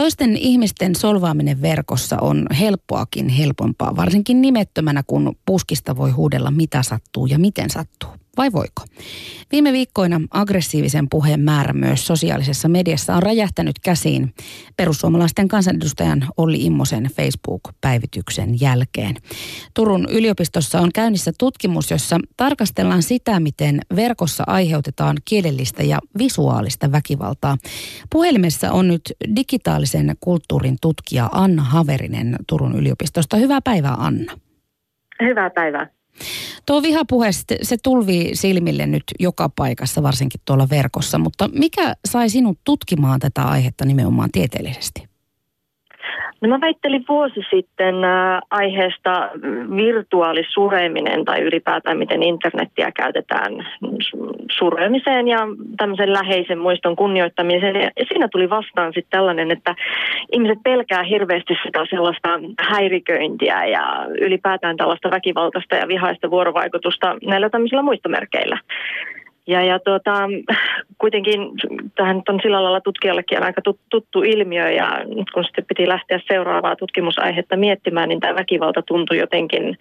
Toisten ihmisten solvaaminen verkossa on helppoakin helpompaa, varsinkin nimettömänä, kun puskista voi huudella mitä sattuu ja miten sattuu vai voiko? Viime viikkoina aggressiivisen puheen määrä myös sosiaalisessa mediassa on räjähtänyt käsiin perussuomalaisten kansanedustajan Olli Immosen Facebook-päivityksen jälkeen. Turun yliopistossa on käynnissä tutkimus, jossa tarkastellaan sitä, miten verkossa aiheutetaan kielellistä ja visuaalista väkivaltaa. Puhelimessa on nyt digitaalisen kulttuurin tutkija Anna Haverinen Turun yliopistosta. Hyvää päivää Anna. Hyvää päivää. Tuo vihapuhe, se tulvii silmille nyt joka paikassa, varsinkin tuolla verkossa, mutta mikä sai sinut tutkimaan tätä aihetta nimenomaan tieteellisesti? No mä väittelin vuosi sitten äh, aiheesta virtuaalisureeminen tai ylipäätään miten internettiä käytetään suremiseen ja tämmöisen läheisen muiston kunnioittamiseen. Ja siinä tuli vastaan sitten tällainen, että ihmiset pelkää hirveästi sitä sellaista häiriköintiä ja ylipäätään tällaista väkivaltaista ja vihaista vuorovaikutusta näillä tämmöisillä muistomerkeillä. Ja, ja tuota, kuitenkin tähän on sillä lailla tutkijallekin aika tuttu ilmiö ja kun sitten piti lähteä seuraavaa tutkimusaihetta miettimään, niin tämä väkivalta tuntui jotenkin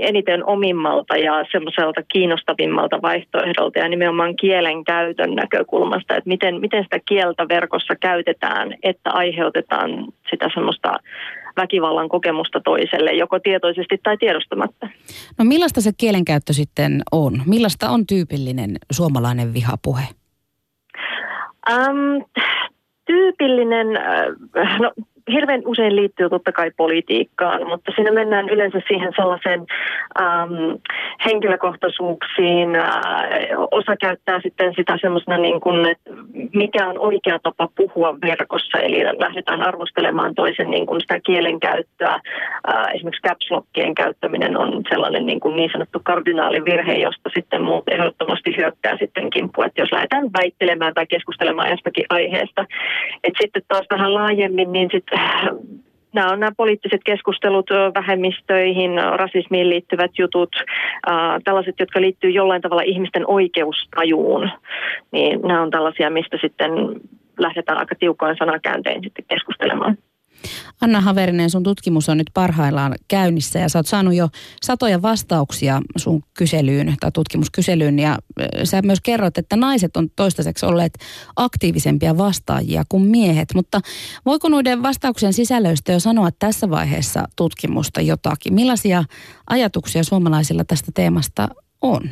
eniten omimmalta ja semmoiselta kiinnostavimmalta vaihtoehdolta ja nimenomaan kielen käytön näkökulmasta, että miten, miten sitä kieltä verkossa käytetään, että aiheutetaan sitä semmoista väkivallan kokemusta toiselle, joko tietoisesti tai tiedostamatta. No millaista se kielenkäyttö sitten on? Millaista on tyypillinen suomalainen vihapuhe? Um, tyypillinen, äh, no hirveän usein liittyy totta kai politiikkaan, mutta siinä mennään yleensä siihen sellaisen ähm, henkilökohtaisuuksiin. Äh, osa käyttää sitten sitä semmoisena niin että mikä on oikea tapa puhua verkossa, eli lähdetään arvostelemaan toisen niin kuin sitä kielenkäyttöä. Äh, esimerkiksi caps käyttäminen on sellainen niin, kuin niin sanottu kardinaalivirhe, josta sitten muut ehdottomasti hyökkää sitten kimppuun, että jos lähdetään väittelemään tai keskustelemaan jostakin aiheesta. Et sitten taas vähän laajemmin, niin sitten nämä on nämä poliittiset keskustelut vähemmistöihin, rasismiin liittyvät jutut, tällaiset, jotka liittyy jollain tavalla ihmisten oikeustajuun, niin nämä on tällaisia, mistä sitten lähdetään aika tiukoin sanakääntein sitten keskustelemaan. Anna Haverinen, sun tutkimus on nyt parhaillaan käynnissä ja sä oot saanut jo satoja vastauksia sun kyselyyn tai tutkimuskyselyyn ja sä myös kerrot, että naiset on toistaiseksi olleet aktiivisempia vastaajia kuin miehet, mutta voiko noiden vastauksien sisällöistä jo sanoa tässä vaiheessa tutkimusta jotakin? Millaisia ajatuksia suomalaisilla tästä teemasta on?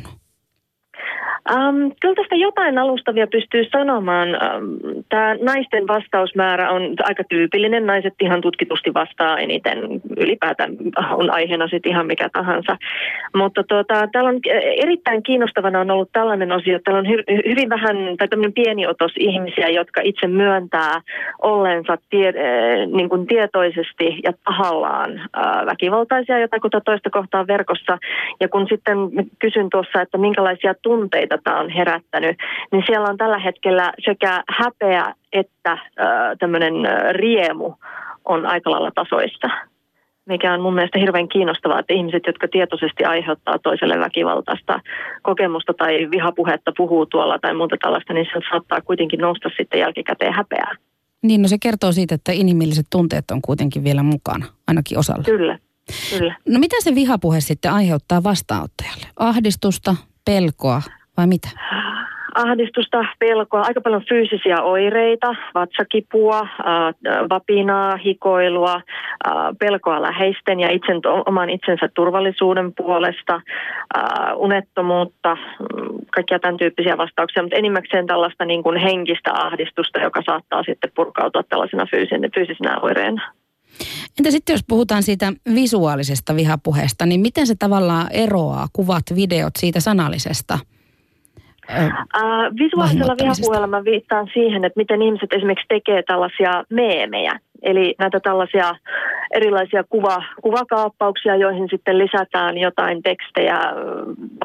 Um, kyllä tästä jotain alustavia pystyy sanomaan. Um, Tämä naisten vastausmäärä on aika tyypillinen. Naiset ihan tutkitusti vastaa eniten. Ylipäätään on aiheena sitten ihan mikä tahansa. Mutta tuota, täällä on erittäin kiinnostavana on ollut tällainen osio, että täällä on hy- hyvin vähän tai tämmöinen pieni otos ihmisiä, jotka itse myöntää olleensa tie- niin kuin tietoisesti ja tahallaan äh, väkivaltaisia jotakuta toista kohtaa verkossa. Ja kun sitten kysyn tuossa, että minkälaisia tunteita tämä on herättänyt, niin siellä on tällä hetkellä sekä häpeä että äh, tämmöinen riemu on aika lailla tasoista mikä on mun mielestä hirveän kiinnostavaa, että ihmiset, jotka tietoisesti aiheuttaa toiselle väkivaltaista kokemusta tai vihapuhetta puhuu tuolla tai muuta tällaista, niin se saattaa kuitenkin nousta sitten jälkikäteen häpeää. Niin, no se kertoo siitä, että inhimilliset tunteet on kuitenkin vielä mukana, ainakin osalla. Kyllä, kyllä. No mitä se vihapuhe sitten aiheuttaa vastaanottajalle? Ahdistusta, pelkoa, vai mitä? Ahdistusta, pelkoa, aika paljon fyysisiä oireita, vatsakipua, vapinaa, hikoilua, pelkoa läheisten ja itsen, oman itsensä turvallisuuden puolesta, unettomuutta, mm, kaikkia tämän tyyppisiä vastauksia, mutta enimmäkseen tällaista niin kuin henkistä ahdistusta, joka saattaa sitten purkautua tällaisena fyysisenä oireena. Entä sitten jos puhutaan siitä visuaalisesta vihapuheesta, niin miten se tavallaan eroaa kuvat, videot siitä sanallisesta? Uh, visuaalisella vihapuheella mä viittaan siihen, että miten ihmiset esimerkiksi tekee tällaisia meemejä. Eli näitä tällaisia erilaisia kuva, kuvakaappauksia, joihin sitten lisätään jotain tekstejä,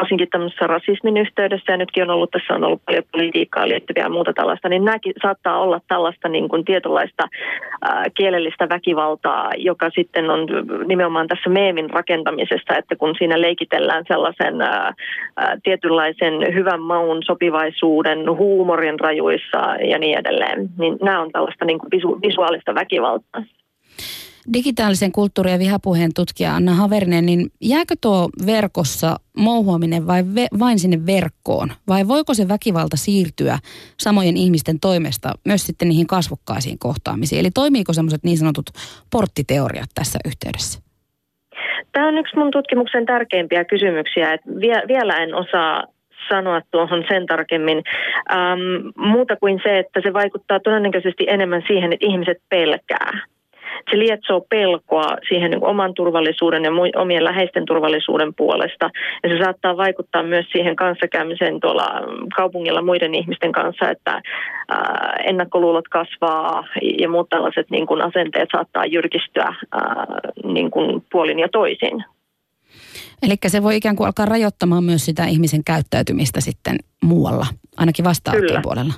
varsinkin tämmöisessä rasismin yhteydessä, ja nytkin on ollut, tässä on ollut paljon politiikkaa liittyviä ja muuta tällaista, niin nämäkin saattaa olla tällaista niin kuin tietynlaista ää, kielellistä väkivaltaa, joka sitten on nimenomaan tässä meemin rakentamisessa, että kun siinä leikitellään sellaisen ää, ää, tietynlaisen hyvän maun sopivaisuuden, huumorin rajuissa ja niin edelleen, niin nämä on tällaista niin kuin visu, visuaalista väkivaltaa. Digitaalisen kulttuuri- ja vihapuheen tutkija Anna Haverinen, niin jääkö tuo verkossa mouhuaminen vai ve, vain sinne verkkoon? Vai voiko se väkivalta siirtyä samojen ihmisten toimesta myös sitten niihin kasvokkaisiin kohtaamisiin? Eli toimiiko semmoiset niin sanotut porttiteoriat tässä yhteydessä? Tämä on yksi mun tutkimuksen tärkeimpiä kysymyksiä, että vie, vielä en osaa sanoa tuohon sen tarkemmin. Ähm, muuta kuin se, että se vaikuttaa todennäköisesti enemmän siihen, että ihmiset pelkää se lietsoo pelkoa siihen niin oman turvallisuuden ja omien läheisten turvallisuuden puolesta. Ja se saattaa vaikuttaa myös siihen kanssakäymiseen tuolla kaupungilla muiden ihmisten kanssa, että ää, ennakkoluulot kasvaa ja muut tällaiset niin kuin asenteet saattaa jyrkistyä ää, niin kuin puolin ja toisin. Eli se voi ikään kuin alkaa rajoittamaan myös sitä ihmisen käyttäytymistä sitten muualla, ainakin vastaanottopuolella.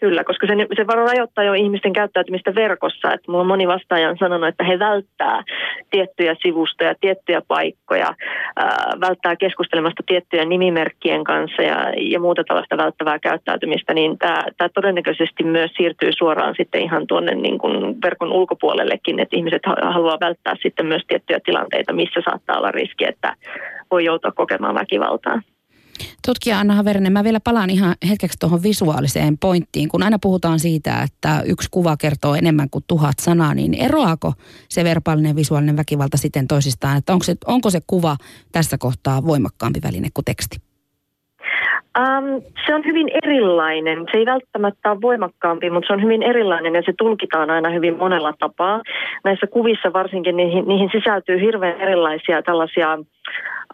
Kyllä, koska se, se rajoittaa jo ihmisten käyttäytymistä verkossa. Että mulla on moni vastaaja on sanonut, että he välttää tiettyjä sivustoja, tiettyjä paikkoja, ää, välttää keskustelemasta tiettyjen nimimerkkien kanssa ja, ja muuta tällaista välttävää käyttäytymistä. Niin tämä todennäköisesti myös siirtyy suoraan sitten ihan tuonne niin kuin verkon ulkopuolellekin, että ihmiset haluaa välttää sitten myös tiettyjä tilanteita, missä saattaa olla riski, että voi joutua kokemaan väkivaltaa. Tutkija Anna Haverinen, mä vielä palaan ihan hetkeksi tuohon visuaaliseen pointtiin. Kun aina puhutaan siitä, että yksi kuva kertoo enemmän kuin tuhat sanaa, niin eroako se verbaalinen ja visuaalinen väkivalta siten toisistaan? Että onko se, onko se kuva tässä kohtaa voimakkaampi väline kuin teksti? Um, se on hyvin erilainen. Se ei välttämättä ole voimakkaampi, mutta se on hyvin erilainen ja se tulkitaan aina hyvin monella tapaa. Näissä kuvissa varsinkin niihin, niihin sisältyy hirveän erilaisia tällaisia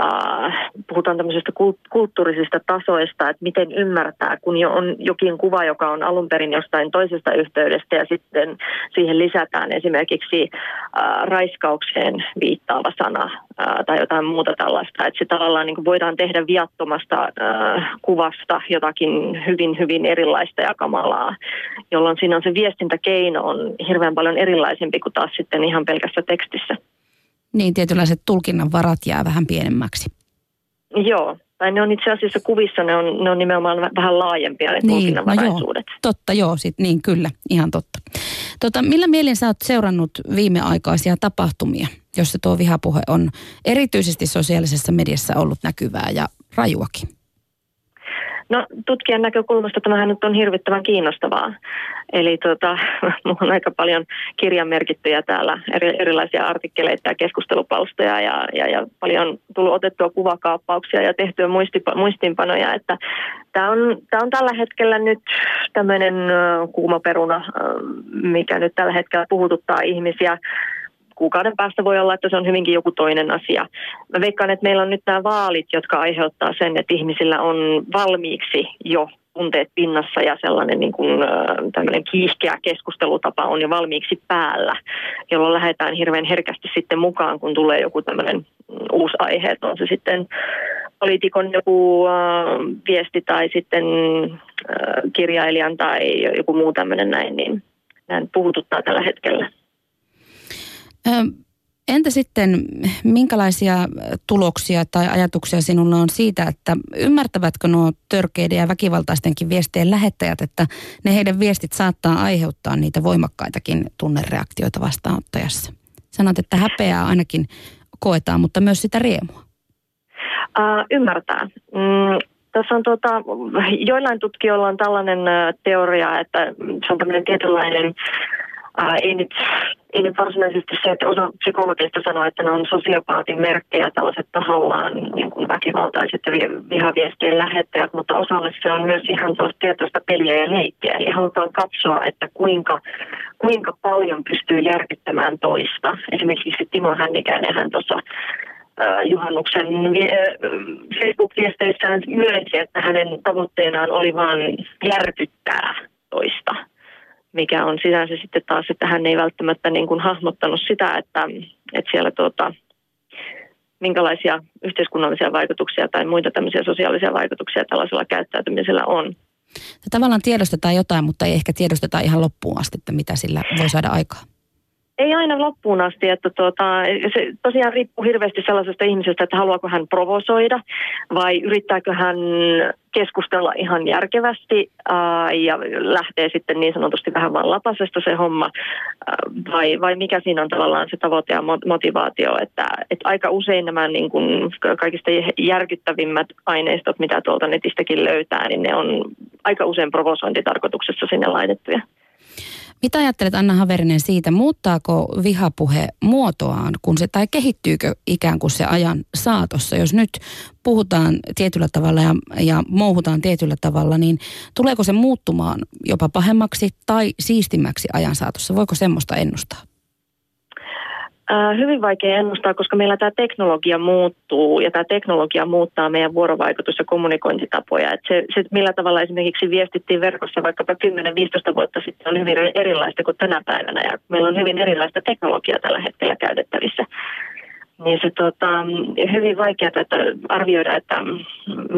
äh, puhutaan tämmöisestä kulttuurisista tasoista, että miten ymmärtää, kun jo on jokin kuva, joka on alun perin jostain toisesta yhteydestä ja sitten siihen lisätään esimerkiksi äh, raiskaukseen viittaava sana äh, tai jotain muuta tällaista, että se tavallaan niin voidaan tehdä viattomasta äh, kuvasta jotakin hyvin, hyvin erilaista ja kamalaa, jolloin siinä on se viestintäkeino on hirveän paljon erilaisempi kuin taas sitten ihan pelkässä tekstissä. Niin, tietynlaiset tulkinnan varat jää vähän pienemmäksi. Joo, tai ne on itse asiassa kuvissa, ne on, ne on nimenomaan vähän laajempia ne niin, no joo, totta, joo, sit, niin kyllä, ihan totta. Tota, millä mielin sä oot seurannut viimeaikaisia tapahtumia, jossa tuo vihapuhe on erityisesti sosiaalisessa mediassa ollut näkyvää ja rajuakin? No tutkijan näkökulmasta tämähän nyt on hirvittävän kiinnostavaa. Eli tota, minulla on aika paljon kirjanmerkittyjä täällä, eri, erilaisia artikkeleita ja keskustelupalstoja ja, ja, ja paljon tullut otettua kuvakaappauksia ja tehtyä muistipa, muistinpanoja. Että tämä on, tämä on tällä hetkellä nyt tämmöinen kuuma peruna, mikä nyt tällä hetkellä puhututtaa ihmisiä kuukauden päästä voi olla, että se on hyvinkin joku toinen asia. Mä veikkaan, että meillä on nyt nämä vaalit, jotka aiheuttaa sen, että ihmisillä on valmiiksi jo tunteet pinnassa ja sellainen niin kuin, tämmöinen kiihkeä keskustelutapa on jo valmiiksi päällä, jolloin lähdetään hirveän herkästi sitten mukaan, kun tulee joku tämmöinen uusi aihe, että on se sitten poliitikon joku äh, viesti tai sitten äh, kirjailijan tai joku muu tämmöinen näin, niin näin puhututtaa tällä hetkellä. Entä sitten, minkälaisia tuloksia tai ajatuksia sinulla on siitä, että ymmärtävätkö nuo törkeiden ja väkivaltaistenkin viestien lähettäjät, että ne heidän viestit saattaa aiheuttaa niitä voimakkaitakin tunnereaktioita vastaanottajassa? Sanot, että häpeää ainakin koetaan, mutta myös sitä riemua. Uh, ymmärtää. Mm, tässä on tuota, joillain tutkijoilla on tällainen teoria, että se on tämmöinen tietynlainen Ää, ei, nyt, ei nyt varsinaisesti se, että osa psykologista sanoo, että ne on sosiopaatin merkkejä, tällaiset tahallaan niin kuin väkivaltaiset ja vihaviestien lähettäjät, mutta osalle se on myös ihan tuosta tietoista peliä ja leikkiä. Eli halutaan katsoa, että kuinka, kuinka paljon pystyy järkyttämään toista. Esimerkiksi Timo Hännikäinen hän tuossa juhannuksen Facebook-viesteissään myönsi, että hänen tavoitteenaan oli vain järkyttää toista mikä on sinänsä sitten taas, että hän ei välttämättä niin kuin hahmottanut sitä, että, että siellä tuota, minkälaisia yhteiskunnallisia vaikutuksia tai muita tämmöisiä sosiaalisia vaikutuksia tällaisella käyttäytymisellä on. Tavallaan tiedostetaan jotain, mutta ei ehkä tiedosteta ihan loppuun asti, että mitä sillä voi saada aikaa. Ei aina loppuun asti, että tuota, se tosiaan riippuu hirveästi sellaisesta ihmisestä, että haluaako hän provosoida vai yrittääkö hän keskustella ihan järkevästi ää, ja lähtee sitten niin sanotusti vähän vaan lapasesta se homma ää, vai, vai mikä siinä on tavallaan se tavoite ja motivaatio, että, että aika usein nämä niin kuin kaikista järkyttävimmät aineistot, mitä tuolta netistäkin löytää, niin ne on aika usein provosointitarkoituksessa sinne laitettuja. Mitä ajattelet Anna Haverinen siitä, muuttaako vihapuhe muotoaan, kun se, tai kehittyykö ikään kuin se ajan saatossa? Jos nyt puhutaan tietyllä tavalla ja, ja mouhutaan tietyllä tavalla, niin tuleeko se muuttumaan jopa pahemmaksi tai siistimmäksi ajan saatossa? Voiko semmoista ennustaa? Äh, hyvin vaikea ennustaa, koska meillä tämä teknologia muuttuu ja tämä teknologia muuttaa meidän vuorovaikutus- ja kommunikointitapoja. Et se, se, millä tavalla esimerkiksi viestittiin verkossa vaikkapa 10-15 vuotta sitten on hyvin erilaista kuin tänä päivänä ja meillä on hyvin erilaista teknologiaa tällä hetkellä käytettävissä niin se tota, hyvin vaikeaa että arvioida, että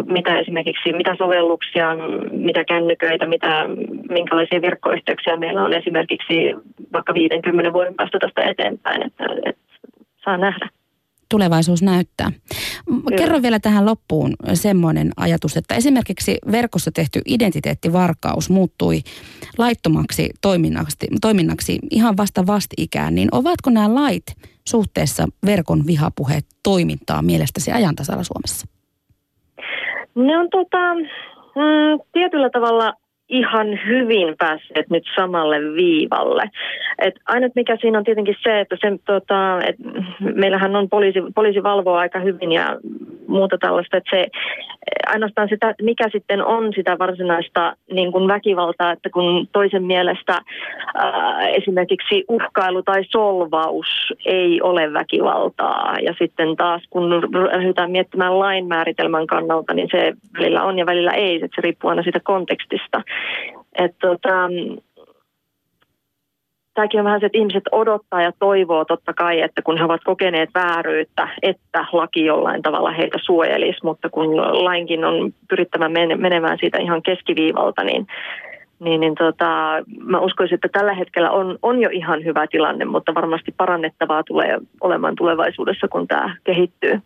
mitä esimerkiksi, mitä sovelluksia, mitä kännyköitä, mitä, minkälaisia verkkoyhteyksiä meillä on esimerkiksi vaikka 50 vuoden päästä tästä eteenpäin, että, että saa nähdä tulevaisuus näyttää. Kyllä. Kerro vielä tähän loppuun semmoinen ajatus, että esimerkiksi verkossa tehty identiteettivarkaus muuttui laittomaksi toiminnaksi, toiminnaksi ihan vasta vastikään, niin ovatko nämä lait suhteessa verkon vihapuheet toimintaa mielestäsi ajantasalla Suomessa? Ne on tota, mm, tietyllä tavalla ihan hyvin päässeet nyt samalle viivalle. Et ainut mikä siinä on tietenkin se, että se, tota, et meillähän on poliisi, poliisi valvoo aika hyvin ja muuta tällaista, että se ainoastaan sitä, mikä sitten on sitä varsinaista niin kuin väkivaltaa, että kun toisen mielestä ää, esimerkiksi uhkailu tai solvaus ei ole väkivaltaa ja sitten taas kun ryhdytään miettimään lain määritelmän kannalta, niin se välillä on ja välillä ei, että se riippuu aina siitä kontekstista. Että tota, tämäkin on vähän se, että ihmiset odottaa ja toivoo totta kai, että kun he ovat kokeneet vääryyttä, että laki jollain tavalla heitä suojelisi, mutta kun lainkin on pyrittävä menemään siitä ihan keskiviivalta, niin, niin, niin tota, mä uskoisin, että tällä hetkellä on, on jo ihan hyvä tilanne, mutta varmasti parannettavaa tulee olemaan tulevaisuudessa, kun tämä kehittyy.